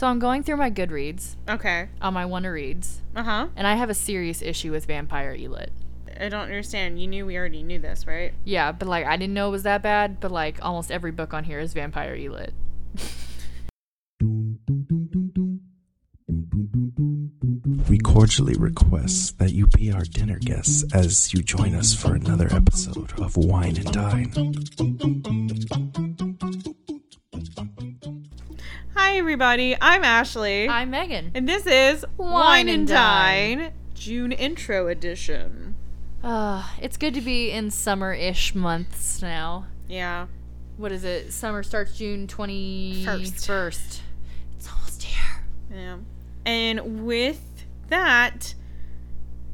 So I'm going through my Goodreads Okay. on my Wanna Reads, Uh huh. and I have a serious issue with Vampire Elit. I don't understand. You knew we already knew this, right? Yeah, but like I didn't know it was that bad, but like almost every book on here is Vampire Elit. We cordially request that you be our dinner guests as you join us for another episode of Wine and Dine. Hi, everybody. I'm Ashley. I'm Megan. and this is Wine Wine and and Dine, June intro edition. Uh, it's good to be in summer-ish months now. Yeah. What is it? Summer starts June twenty First. first. It's almost here. Yeah. And with that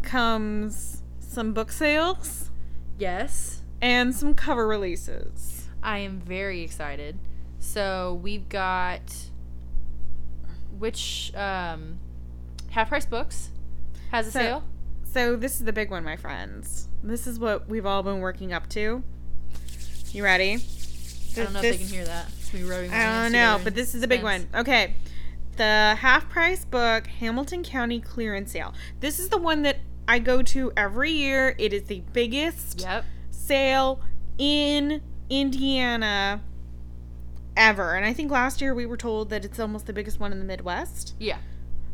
comes some book sales Yes. and some cover releases. I am very excited. So we've got which um half price books has a So- sale. So this is the big one, my friends. This is what we've all been working up to. You ready? I don't know if they can hear that. It's me rubbing my I don't know, but this is a big one. Okay. The half price book, Hamilton County Clearance Sale. This is the one that I go to every year. It is the biggest Yep. sale in Indiana ever. And I think last year we were told that it's almost the biggest one in the Midwest. Yeah.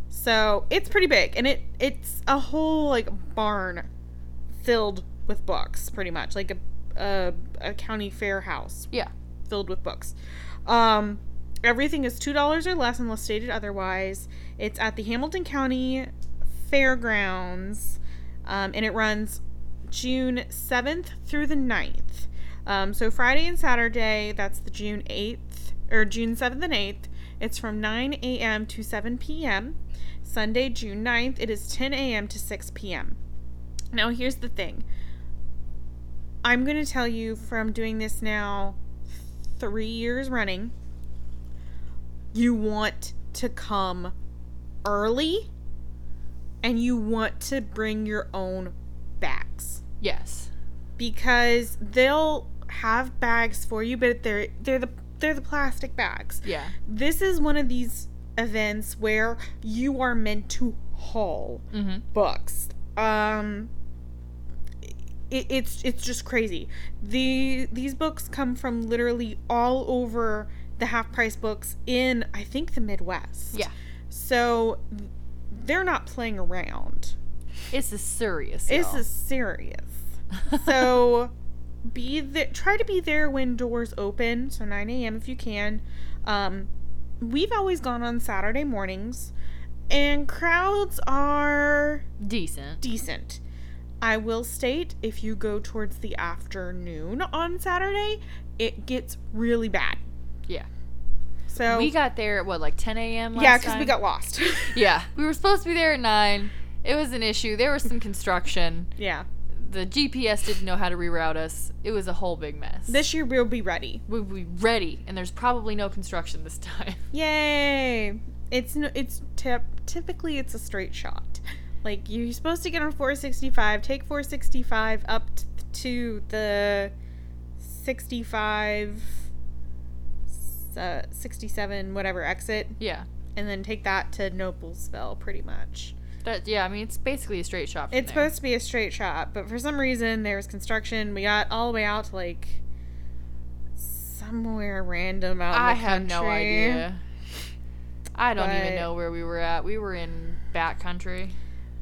So it's pretty big. And it it's a whole like barn filled with books, pretty much. Like a a, a county fair house Yeah. filled with books. Um, everything is two dollars or less unless stated otherwise. It's at the Hamilton County Fairgrounds, um, and it runs June seventh through the 9th. Um, so Friday and Saturday, that's the June eighth or June seventh and eighth. It's from nine a.m. to seven p.m. Sunday, June 9th, it is ten a.m. to six p.m. Now, here's the thing. I'm going to tell you from doing this now three years running, you want to come early and you want to bring your own bags Yes. because they'll have bags for you, but they're they're the they're the plastic bags. Yeah. This is one of these events where you are meant to haul Mm-hmm. books. Um, it, it's it's just crazy. The these books come from literally all over the half price books in I think the Midwest. Yeah. So they're not playing around. It's a serious. This is serious. So be there. Try to be there when doors open. So 9 a.m. if you can. Um, we've always gone on Saturday mornings, and crowds are decent. decent. I will state if you go towards the afternoon on Saturday, it gets really bad. Yeah. So we got there at what, like 10 a.m. yeah, because we got lost. Yeah, we were supposed to be there at nine. It was an issue. There was some construction. yeah. The GPS didn't know how to reroute us. It was a whole big mess. This year we'll be ready. we'll be ready, and there's probably no construction this time. Yay! It's no, it's tip, typically it's a straight shot. Like you're supposed to get on 465, take 465 up t- to the 65 uh, 67 whatever exit Yeah, and then take that to Noblesville pretty much. That yeah. I mean, it's basically a straight shot. It's there. supposed to be a straight shot, but for some reason there was construction. We got all the way out to like somewhere random out in I the have no idea. I don't even know where we were at. We were in back country.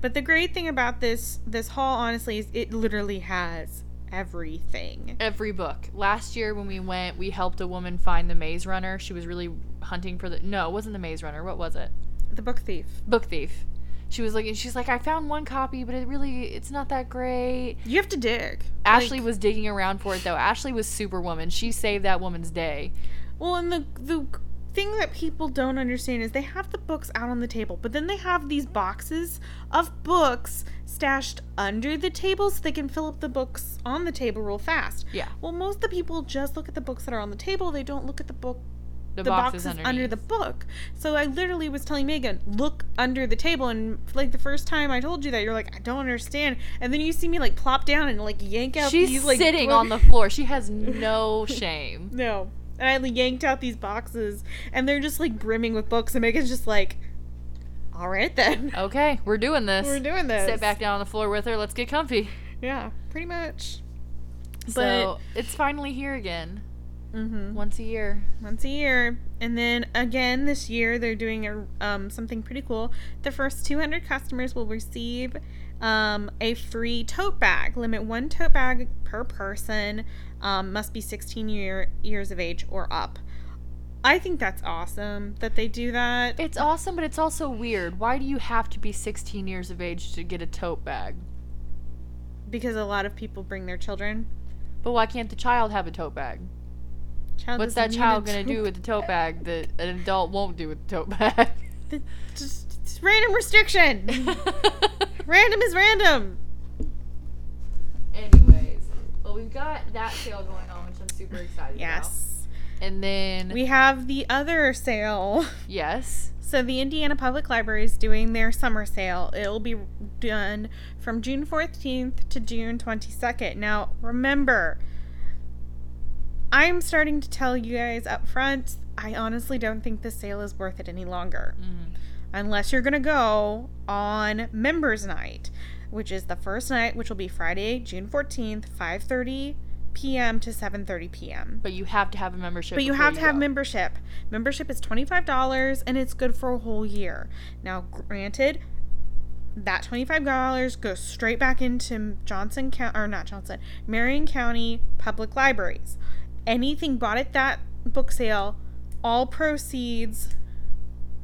But the great thing about this this haul, honestly, is it literally has everything. Every book. Last year when we went, we helped a woman find the Maze Runner. She was really hunting for the. No, it wasn't the Maze Runner. What was it? The book thief. Book Thief. She was looking. She's like, I found one copy, but it really, it's not that great. You have to dig. Ashley Like- was digging around for it though. Ashley was Superwoman. She saved that woman's day. well, and the the thing that people don't understand is they have the books out on the table, but then they have these boxes of books stashed under the table so they can fill up the books on the table real fast. Yeah. Well, most of the people just look at the books that are on the table. They don't look at the book The, the boxes, boxes underneath. under the book. So I literally was telling Megan, look under the table. And like the first time I told you that, you're like, I don't understand. And then you see me like plop down and like yank out She's these like sitting on the floor. She has no shame. No. And I like, yanked out these boxes, and they're just like brimming with books. And Megan's just like, "All right then, Okay, we're doing this. we're doing this." Sit back down on the floor with her. Let's get comfy. Yeah, pretty much. so it's finally here again, hmm once a year. once a year, and then again this year they're doing a um, something pretty cool. The first 200 customers will receive um, a free tote bag. Limit one tote bag per person. Um, must be 16 year years of age or up. I think that's awesome that they do that. It's awesome, but it's also weird. Why do you have to be 16 years of age to get a tote bag? because a lot of people bring their children. But why can't the child have a tote bag? Child What's that child gonna do with the tote bag that an adult won't do with the tote bag? The- Just, it's random restriction. random is random. Anyways, well, we've got that sale going on, which I'm super excited Yes. about. Yes. And then, We have the other sale. yes, So the Indiana Public Library is doing their summer sale. It'll be done from June 14th to June 22nd. Now, remember, I'm starting to tell you guys up front, I honestly don't think this sale is worth it any longer. Mhm. Unless you're going to go on members night, which is the first night, which will be Friday, June 14th, 5:30 p.m. to 7:30 p.m. but you have to have a membership. But you have to have go. membership. Membership is $25 and it's good for a whole year. Now, granted, that $25 goes straight back into Johnson County, or not Johnson, Marion County Public Libraries. Anything bought at that book sale, all proceeds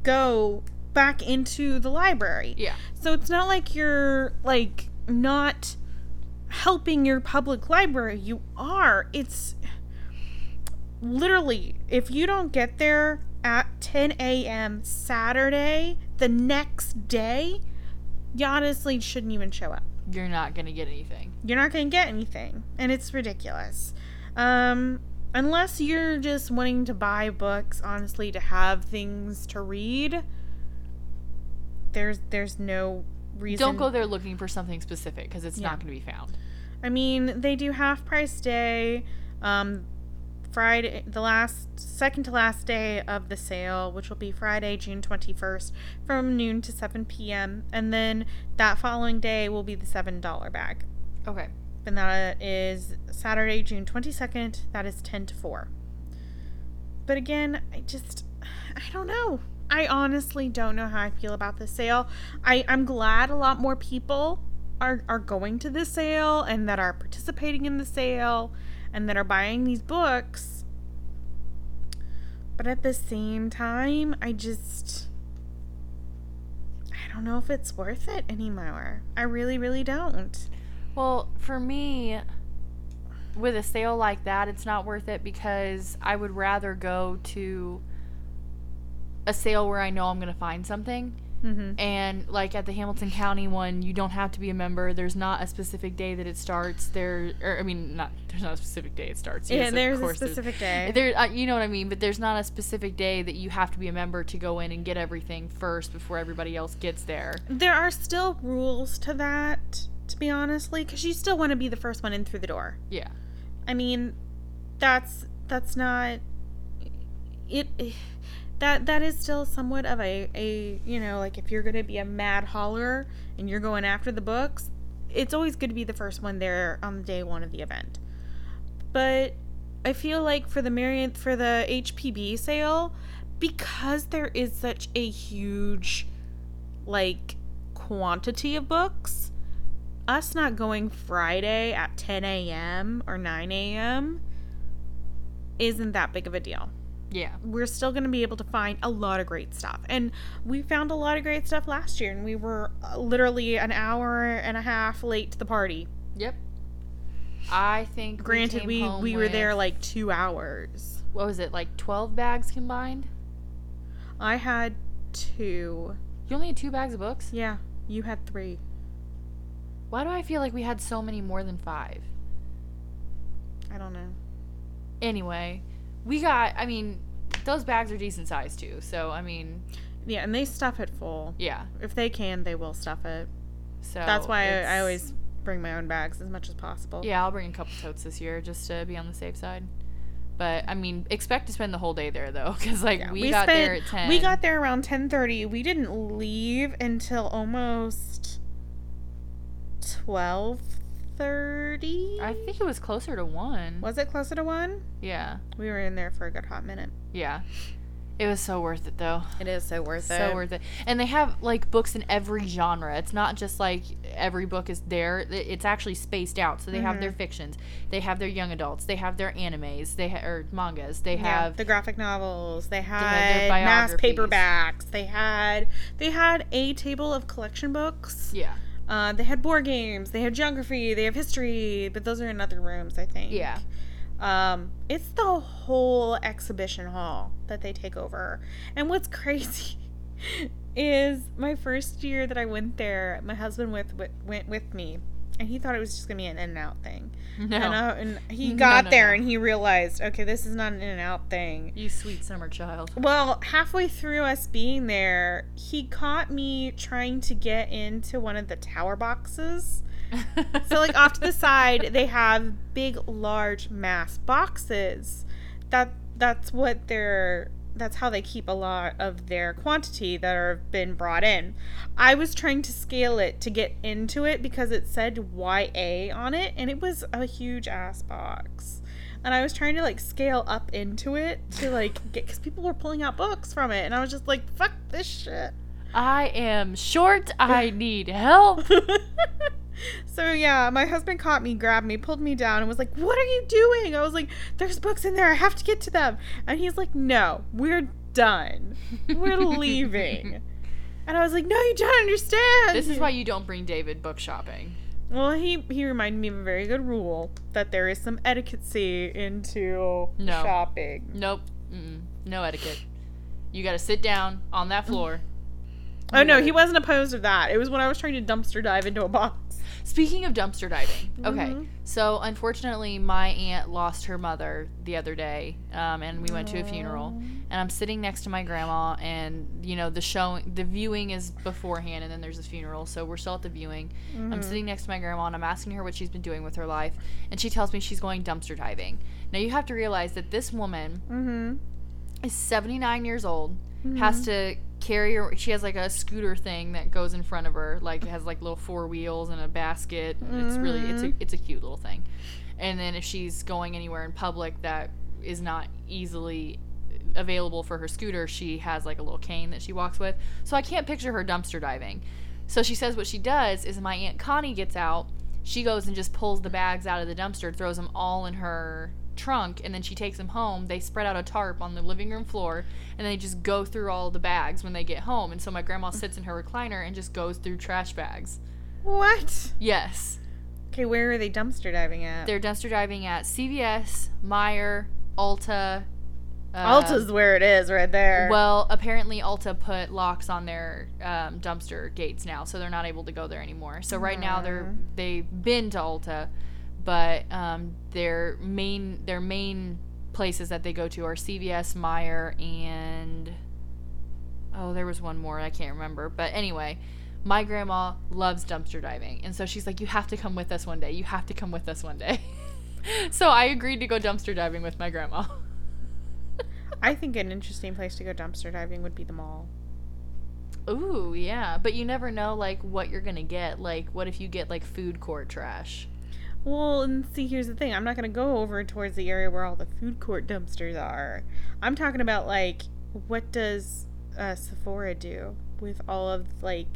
go back into the library. Yeah. So it's not like you're like not helping your public library. You are. It's literally if you don't get there at 10 a.m. Saturday, the next day, you honestly shouldn't even show up. You're not gonna get anything. You're not going to get anything, and it's ridiculous. Um, unless you're just wanting to buy books, honestly, to have things to read. There's there's no reason. Don't go there looking for something specific because it's Yeah. not gonna be found. I mean, they do half price day. Um, Friday, the last, second to last day of the sale, which will be Friday, June 21st, from noon to 7 p.m. And then that following day will be the $7 bag. Okay. And that is Saturday, June 22nd. That is 10 to 4. But again, I just, I don't know. I honestly don't know how I feel about this sale. I, I'm glad a lot more people are, are going to this sale and that are participating in the sale and that are buying these books. But at the same time, I just, I don't know if it's worth it anymore. I really, really don't. Well, for me, with a sale like that, it's not worth it because I would rather go to a sale where I know I'm going to find something. Mm-hmm. And like at the Hamilton County one, you don't have to be a member. There's not a specific day that it starts. There, or I mean, not there's not a specific day it starts. Yeah, Yes, of there's a course there's- specific day. There, uh, you know what I mean. But there's not a specific day that you have to be a member to go in and get everything first before everybody else gets there. There are still rules to that, to be honestly, because you still want to be the first one in through the door. Yeah. I mean, that's that's not it. That that is still somewhat of a a you know like if you're gonna be a mad hauler and you're going after the books, it's always good to be the first one there on the day one of the event. But I feel like for the Marion for the HPB sale, because there is such a huge like quantity of books, us not going Friday at 10 a.m. or 9 a.m. isn't that big of a deal. Yeah. We're still going to be able to find a lot of great stuff. And we found a lot of great stuff last year, and we were uh, literally an hour and a half late to the party. Yep. I think. Granted, we, home we were there like two hours. What was it like? Twelve bags combined. I had two. You only had two bags of books. Yeah, you had three. Why do I feel like we had so many more than five? I don't know. Anyway, we got. I mean, those bags are decent size too. So I mean, Yeah, and they stuff it full. yeah. If they can, they will stuff it. So That's why I, I always bring my own bags as much as possible. Yeah, I'll bring a couple totes this year just to be on the safe side. But I mean, expect to spend the whole day there though, because like Yeah, we, got spent- there at ten. We got there around ten thirty. We didn't leave until almost twelve thirty. I think it was closer to one. Was it closer to one? Yeah, We were in there for a good hot minute. yeah. It was so worth it though. It is so worth it. so worth it. And they have like books in every genre. It's not just like every book is there. It's actually spaced out. So they have Mm-hmm. their fictions, they have their young adults, they have their animes, they ha- or mangas, they Yeah, have the graphic novels. They have had their mass paperbacks. They had they had a table of collection books. yeah, Uh, they had board games. They had geography. They have history, but those are in other rooms, I think. yeah. Um, it's the whole exhibition hall that they take over. And what's crazy is my first year that I went there, my husband with, with went with me, and he thought it was just gonna be an in and out thing. No, And, uh, and he No, got no, there no. and he realized, okay, this is not an in and out thing. you sweet summer child. Well, halfway through us being there, he caught me trying to get into one of the tower boxes. So, like, off to the side, they have big, large mass boxes. That That's what they're. That's how they keep a lot of their quantity that have been brought in. I was trying to scale it to get into it because it said YA on it, and it was a huge ass box. And I was trying to like scale up into it to like get because people were pulling out books from it, and I was just like, "Fuck this shit." I am short. I need help. so yeah, my husband caught me, grabbed me, pulled me down, and was like, "What are you doing?" I was like, "There's books in there. I have to get to them." And he's like, "No, we're done. We're leaving." And I was like, "No, you don't understand." This is why you don't bring David book shopping. Well, he he reminded me of a very good rule that there is some etiquette into No. shopping. Nope. Mm-mm. No etiquette. You got to sit down on that floor. Oh no, he wasn't opposed to that. It was when I was trying to dumpster dive into a box. Speaking of dumpster diving, okay. Mhm. So unfortunately, my aunt lost her mother the other day, um, and we went to a funeral. And I'm sitting next to my grandma, and you know the showing, the viewing is beforehand, and then there's the funeral. So we're still at the viewing. I'm sitting next to my grandma, and I'm asking her what she's been doing with her life, and she tells me she's going dumpster diving. Now you have to realize that this woman Mm-hmm. is 79 years old, has to carry her. She has like a scooter thing that goes in front of her, like it has like little four wheels and a basket. and It's really it's a mm. it's a cute little thing. And then if she's going anywhere in public that is not easily available for her scooter, she has like a little cane that she walks with. So I can't picture her dumpster diving. So she says what she does is my aunt Connie gets out, she goes and just pulls the bags out of the dumpster, throws them all in her trunk, and then she takes them home. They spread out a tarp on the living room floor, and they just go through all the bags when they get home. And so my grandma sits in her recliner and just goes through trash bags. What? Yes. Okay, where are they dumpster diving at? They're dumpster diving at CVS, Meijer, Ulta. uh, Ulta's where it is, right there. Well, apparently Ulta put locks on their um, dumpster gates now, so they're not able to go there anymore. So right now they're they've been to Ulta, but um, their main their main places that they go to are CVS, Meijer, and oh, there was one more I can't remember. But anyway, my grandma loves dumpster diving, and so she's like, "You have to come with us one day. You have to come with us one day." so I agreed to go dumpster diving with my grandma. I think an interesting place to go dumpster diving would be the mall. Ooh, yeah, but you never know like what you're gonna get. Like, what if you get like food court trash? Well, and see, here's the thing. I'm not going to go over towards the area where all the food court dumpsters are. I'm talking about, like, what does uh, Sephora do with all of, like,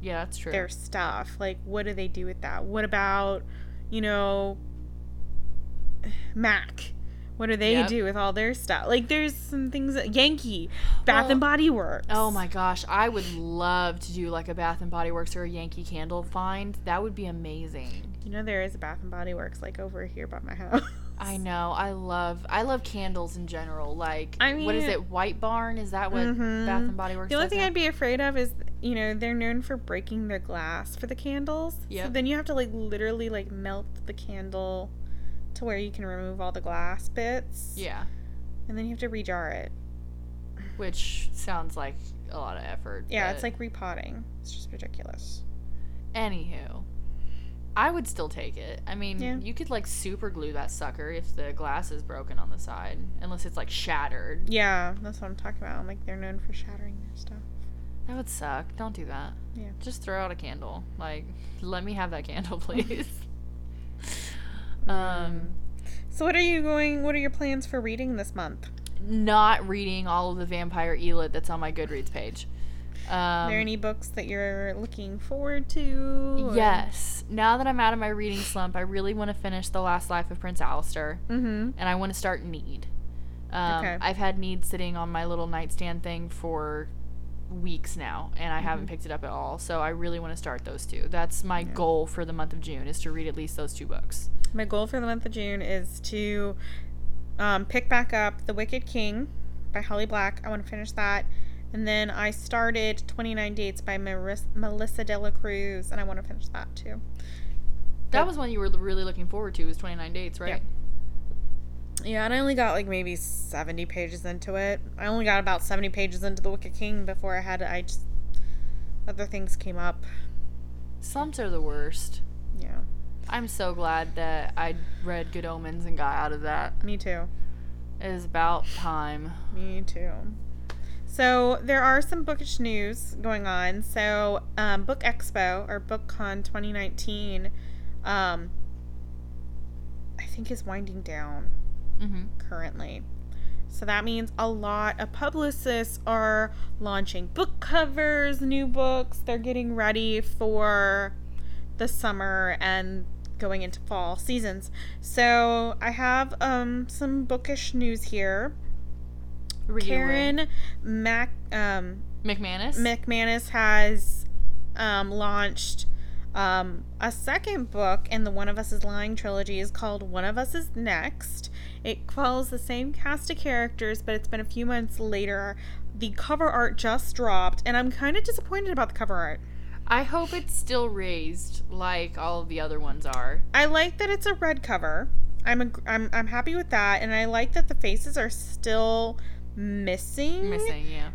Yeah, that's true. their stuff? Like, what do they do with that? What about, you know, Mac? What do they Yep. do with all their stuff? Like, there's some things that Yankee, Bath Well, and Body Works. Oh my gosh, I would love to do like a Bath and Body Works or a Yankee Candle find. That would be amazing. You know, there is a Bath and Body Works, like, over here by my house. I know. I love I love candles in general. Like I what is it? White Barn? Is that what Mhm. Bath and Body Works is? The only thing now? I'd be afraid of is, you know, they're known for breaking their glass for the candles. So then you have to like literally like melt the candle to where you can remove all the glass bits. Yeah, And then you have to rejar it. which sounds like a lot of effort. Yeah, it's like repotting. It's just ridiculous. anywho. I would still take it. I mean, Yeah. you could like super glue that sucker if the glass is broken on the side, unless it's like shattered. Yeah, that's what I'm talking about. Like they're known for shattering their stuff. That would suck. Don't do that. Yeah. Just throw out a candle. Like, let me have that candle, please. Um, So what are you going? What are your plans for reading this month? not reading all of the Vampire Elit that's on my Goodreads page. Um, are there any books that you're looking forward to? or- Yes. Now that I'm out of my reading slump, I really want to finish The Last Life of Prince Alistair, Mm-hmm. and I want to start Need. Um, Okay. I've had Need sitting on my little nightstand thing for weeks now, and I haven't picked it up at all. So I really want to start those two. That's my goal for the month of June is to read at least those two books. My goal for the month of June is to um, pick back up The Wicked King by Holly Black. I want to finish that. And then I started 29 Dates by Maris- Melissa De La Cruz, and I want to finish that too. That But- was one you were really looking forward to. Was 29 Dates, right? Yeah, and I only got like maybe 70 pages into it. I only got about 70 pages into The Wicked King before I had I just other things came up. Slumps are the worst. Yeah, I'm so glad that I read Good Omens and got out of that. me too. It is about time. Me too. So there are some bookish news going on. So um, Book Expo or BookCon 2019, um, I think is winding down hmm currently. So that means a lot of publicists are launching book covers, new books. They're getting ready for the summer and going into fall seasons. So I have um, some bookish news here. Karen Mac um, McManus. McManus has um, launched um, a second book in the One of Us is Lying trilogy is called One of Us is Next. It follows the same cast of characters, but it's been a few months later. The cover art just dropped, and I'm kind of disappointed about the cover art. I hope it's still raised like all of the other ones are. I like that it's a red cover. I'm a, I'm I'm happy with that, and I like that the faces are still missing. Missing, yeah.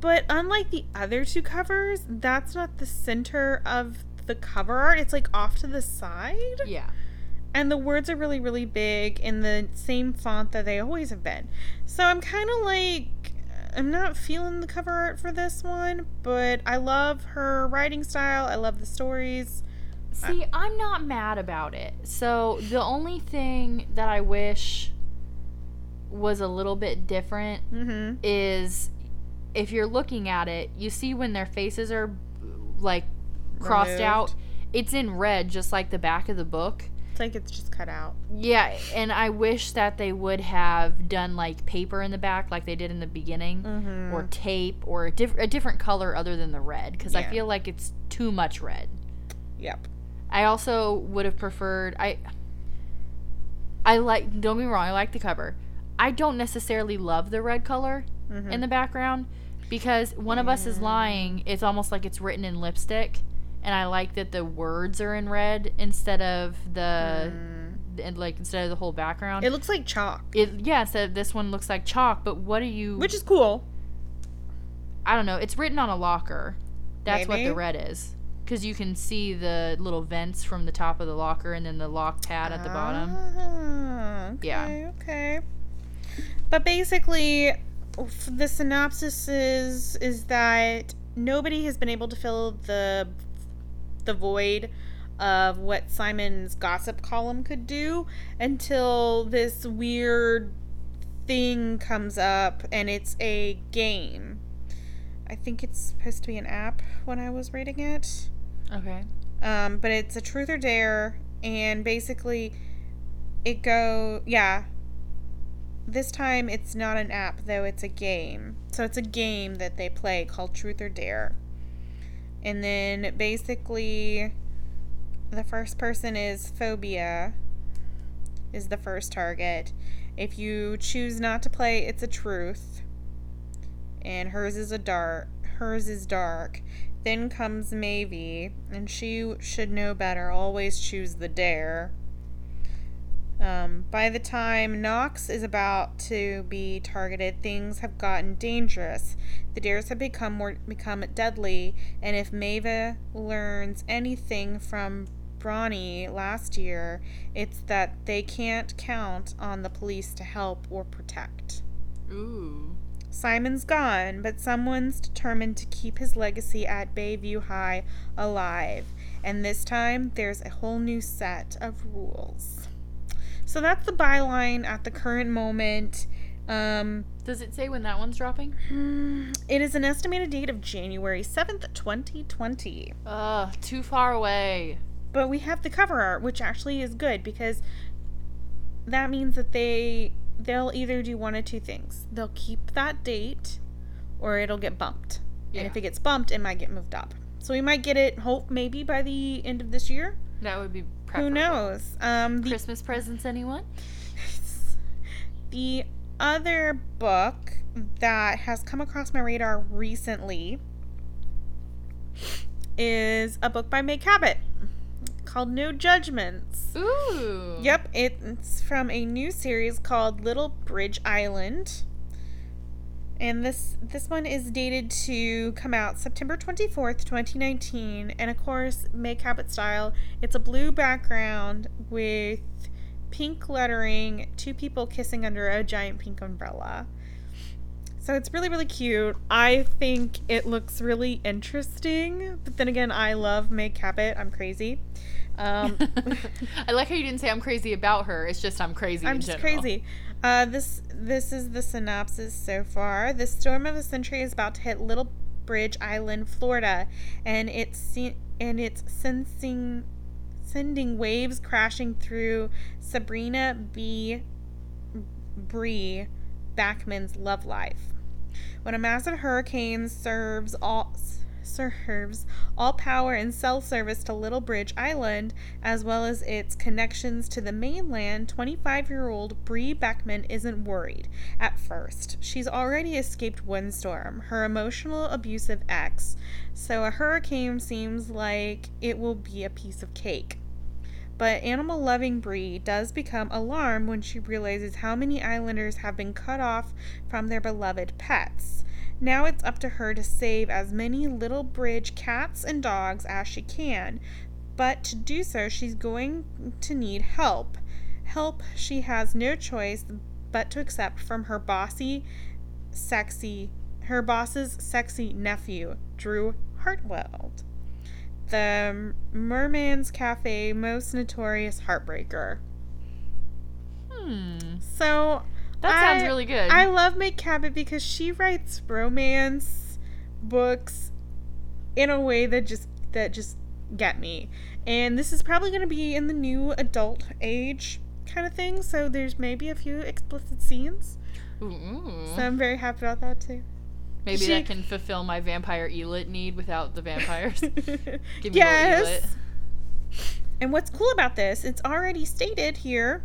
But unlike the other two covers, that's not the center of the cover art. It's like off to the side. Yeah. And the words are really, really big in the same font that they always have been. So I'm kind of like, I'm not feeling the cover art for this one, but I love her writing style. I love the stories. See, I'm not mad about it. So the only thing that I wish was a little bit different Mm-hmm. is if you're looking at it, you see when their faces are like crossed Removed. out, it's in red just like the back of the book. It's like it's just cut out. Yeah, and I wish that they would have done like paper in the back like they did in the beginning Mm-hmm. or tape or a, diff- a different color other than the red cuz I feel like it's too much red. Yep. I also would have preferred I I like don't me wrong, I like the cover. I don't necessarily love the red color Mm-hmm. in the background because one of us is lying. It's almost like it's written in lipstick and I like that the words are in red instead of the and like instead of the whole background. It looks like chalk, It yeah, of this one looks like chalk, but what do you which is cool. I don't know. It's written on a locker. That's what the red is. Because you can see the little vents from the top of the locker and then the lock pad at the bottom. Ah, okay, Yeah. Okay. But basically, the synopsis is is that nobody has been able to fill the the void of what Simon's gossip column could do until this weird thing comes up and it's a game. I think it's supposed to be an app when I was reading it. Okay. Um, but it's a truth or dare, and basically, it go yeah. This time it's not an app though; it's a game. So it's a game that they play called Truth or Dare. And then basically, the first person is Phoebe. Is the first target. If you choose not to play, it's a truth. And hers is a dark. Hers is dark. Then comes Maeve, and she should know better. Always choose the dare. Um, by the time Knox is about to be targeted, things have gotten dangerous. The dares have become more become deadly, and if Maeve learns anything from Bronny last year, it's that they can't count on the police to help or protect. Ooh. Simon's gone, but someone's determined to keep his legacy at Bayview High alive. And this time, there's a whole new set of rules. So that's the byline at the current moment. Um, Does it say when that one's dropping? it is an estimated date of January 7th, 2020. Ugh, too far away. But we have the cover art, which actually is good because that means that they they'll either do one of two things. They'll keep that date or it'll get bumped. Yeah. And if it gets bumped, it might get moved up. So we might get it hope maybe by the end of this year. That would be Who knows? Um the Christmas presents, anyone? the other book that has come across my radar recently is a book by Meg Cabot called No Judgments. Ooh. Yep, it's from a new series called Little Bridge Island. And this this one is dated to come out September 24th, 2019, and of course, Meg Cabot style. It's a blue background with pink lettering, two people kissing under a giant pink umbrella. So it's really really cute. I think it looks really interesting, but then again, I love Meg Cabot. I'm crazy. Um, I like how you didn't say I'm crazy about her. It's just I'm crazy. I'm just general. crazy. Uh, this this is the synopsis so far. The storm of a century is about to hit Little Bridge Island, Florida, and it's se- and it's sensing sending waves crashing through Sabrina B. Bree Beckham's love life. When a massive hurricane serves all serves all power and cell service to Little Bridge Island, as well as its connections to the mainland, 25 year old Bree Beckham isn't worried at first. She's already escaped one storm, her emotional, abusive ex, so a hurricane seems like it will be a piece of cake. But animal loving Bree does become alarmed when she realizes how many islanders have been cut off from their beloved pets. Now it's up to her to save as many little bridge cats and dogs as she can, but to do so, she's going to need help. Help she has no choice but to accept from her bossy, sexy, her boss's sexy nephew, Drew Hartwell, the Merman's Cafe most notorious heartbreaker. Hmm. So That sounds I- really good. I love Meg Cabot because she writes romance books in a way that just that just get me. And this is probably going to be in the new adult age kind of thing, so there's maybe a few explicit scenes. Ooh. Mm. So I'm very happy about that too. Maybe she- that can fulfill my vampire elit need without the vampires. Give me yes. And what's cool about this, it's already stated here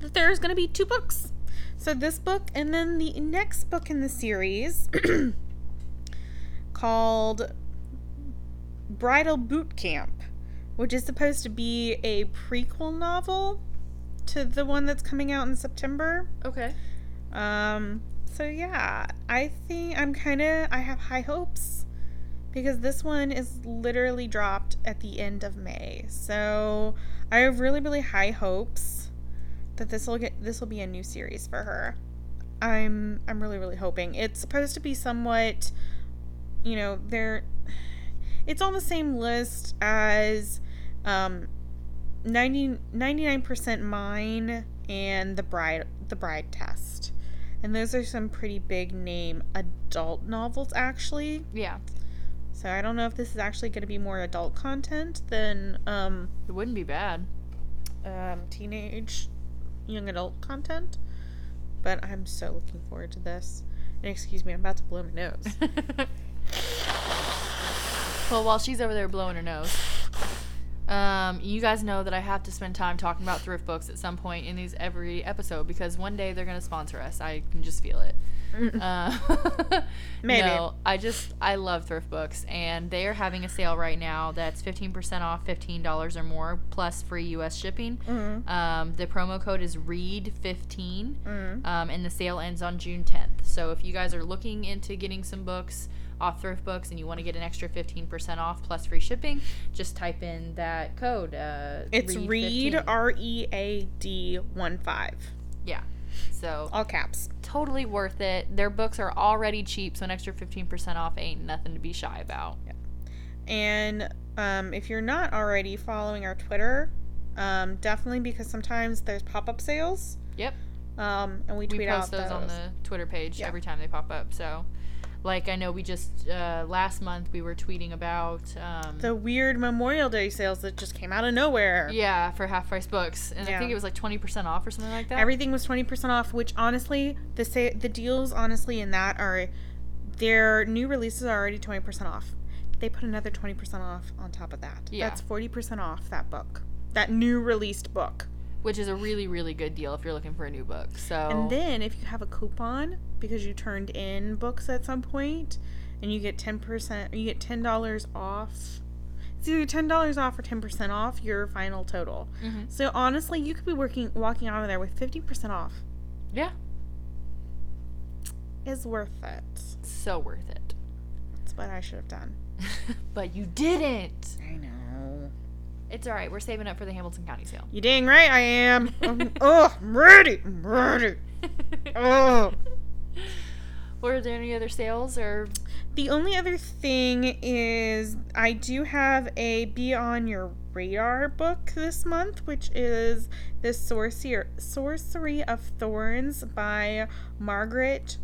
that there's going to be two books. So this book and then the next book in the series called Bridal Boot Camp, which is supposed to be a prequel novel to the one that's coming out in September. Okay. Um, so yeah, I think I'm kind of I have high hopes because this one is literally dropped at the end of May. So I have really really high hopes that this will get this will be a new series for her. I'm I'm really really hoping. It's supposed to be somewhat you know, they're it's on the same list as um 90, 99% mine and the bride the bride test and those are some pretty big name adult novels actually Yeah. so i don't know if this is actually going to be more adult content than um, It wouldn't be bad. um teenage young adult content but i'm so looking forward to this. And excuse me i'm about to blow my nose. Well, while she's over there blowing her nose, um, you guys know that I have to spend time talking about thrift books at some point in these every episode because one day they're gonna sponsor us. I can just feel it. Uh, Maybe. No, I just I love thrift books, and they are having a sale right now that's fifteen percent off, fifteen dollars or more, plus free U.S. shipping. Mhm. Um, the promo code is read fifteen, Mm. um, and the sale ends on June tenth. So if you guys are looking into getting some books off thrift books and you want to get an extra fifteen percent off plus free shipping, just type in that code. Uh, It's read R E A D one five. yeah. So All caps. totally worth it. Their books are already cheap, so an extra 15% off ain't nothing to be shy about. Yeah. And um, if you're not already following our Twitter, um, definitely because sometimes there's pop up sales. Yep. Um, and we tweet we post out those, on the Twitter page Yeah. every time they pop up. So, like, I know we just, uh, last month we were tweeting about, um, the weird Memorial Day sales that just came out of nowhere. yeah, for half price books. And I think it was like 20% off or something like that. Everything was twenty percent off, which honestly, the sa- the deals honestly in that are their new releases are already twenty percent off. They put another twenty percent off on top of that. Yeah. That's forty percent off that book, that new released book. Which is a really, really good deal if you're looking for a new book. So, And then if you have a coupon because you turned in books at some point, and you get ten percent, you get ten dollars off. It's either ten dollars off or ten percent off your final total. Mhm. So honestly, you could be working walking out of there with fifty percent off. yeah, Is worth it. so worth it. That's what I should have done. but you didn't. I know. It's all right. We're saving up for the Hamilton County sale. You dang right I am. Oh, I'm ready. I'm ready. Oh. Were there any other sales or The only other thing is I do have a Be On Your Radar book this month, which is The Sorcery, Sorcery of Thorns by Margaret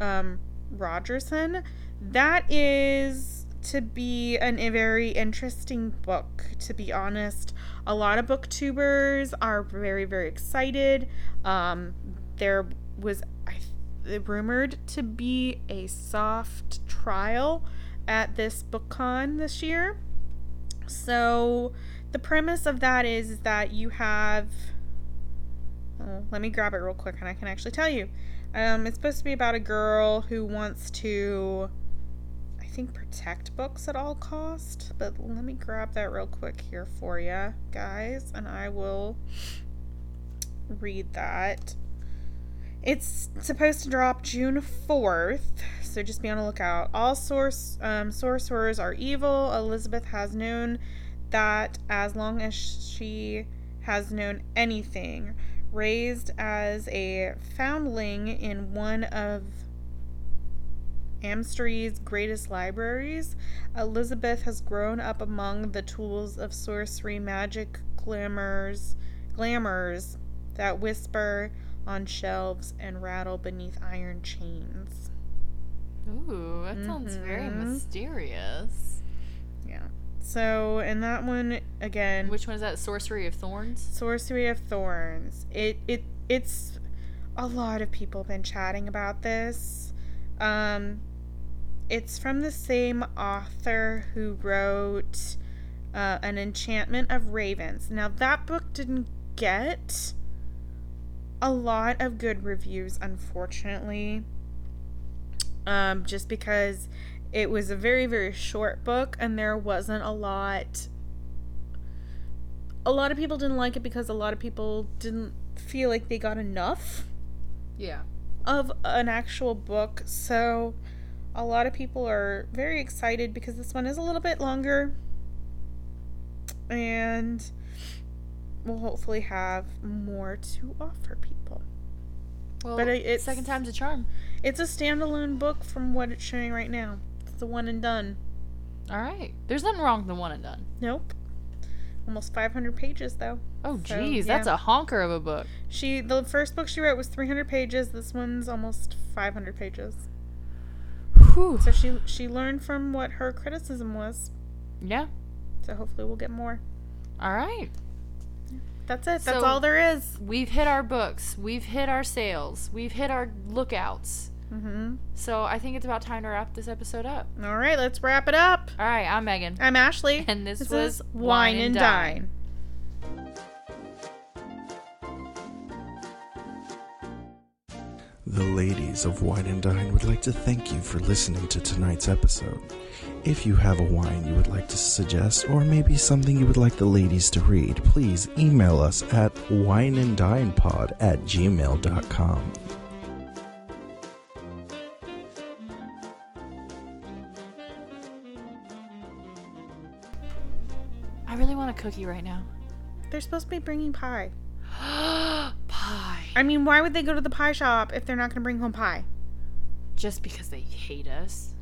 um, Rogerson. That is to be a very interesting book, to be honest. A lot of booktubers are very, very excited. Um, there was, I rumored to be a soft trial at this BookCon this year. So the premise of that is, that you have. Oh, let me grab it real quick and I can actually tell you. Um, it's supposed to be about a girl who wants to, think, protect books at all cost. But let me grab that real quick here for you guys, and I will read that. It's supposed to drop June 4th, so just be on the lookout. All source um, sorcerers are evil. Elizabeth has known that as long as she has known anything. Raised as a foundling in one of Amsterdam's greatest libraries, Elizabeth has grown up among the tools of sorcery, magic, grimoires, grimoires that whisper on shelves and rattle beneath iron chains. Ooh, that sounds very Mhm. mysterious. Yeah. So, and that one again, Which one is that? Sorcery of Thorns? Sorcery of Thorns. It it it's a lot of people have been chatting about this. Um it's from the same author who wrote uh, An Enchantment of Ravens. Now that book didn't get a lot of good reviews unfortunately. Um just because it was a very very short book and there wasn't a lot a lot of people didn't like it because a lot of people didn't feel like they got enough Yeah. of an actual book. So a lot of people are very excited because this one is a little bit longer and we'll hopefully have more to offer people. Well, But it- it's- second time's a charm. It's a standalone book from what it's showing right now. It's the one and done. All right. There's nothing wrong with the one and done. Nope. Almost 500 pages though. Oh, So, geez, that's a honker of a book. She the first book she wrote was 300 pages. This one's almost 500 pages. Whew. So she she learned from what her criticism was. Yeah. So hopefully we'll get more. All right. That's it. That's So- all there is. We've hit our books. We've hit our sales. We've hit our lookouts. Mhm. So I think it's about time to wrap this episode up. All right, let's wrap it up. All right. I'm Megan. I'm Ashley. And this this was is Wine and Dine. The ladies of Wine and Dine would like to thank you for listening to tonight's episode. If you have a wine you would like to suggest, or maybe something you would like the ladies to read, please email us at wineanddinepod at gmail.com. I really want a cookie right now. They're supposed to be bringing pie. Pie. I mean, why would they go to the pie shop if they're not going to bring home pie? Just because they hate us.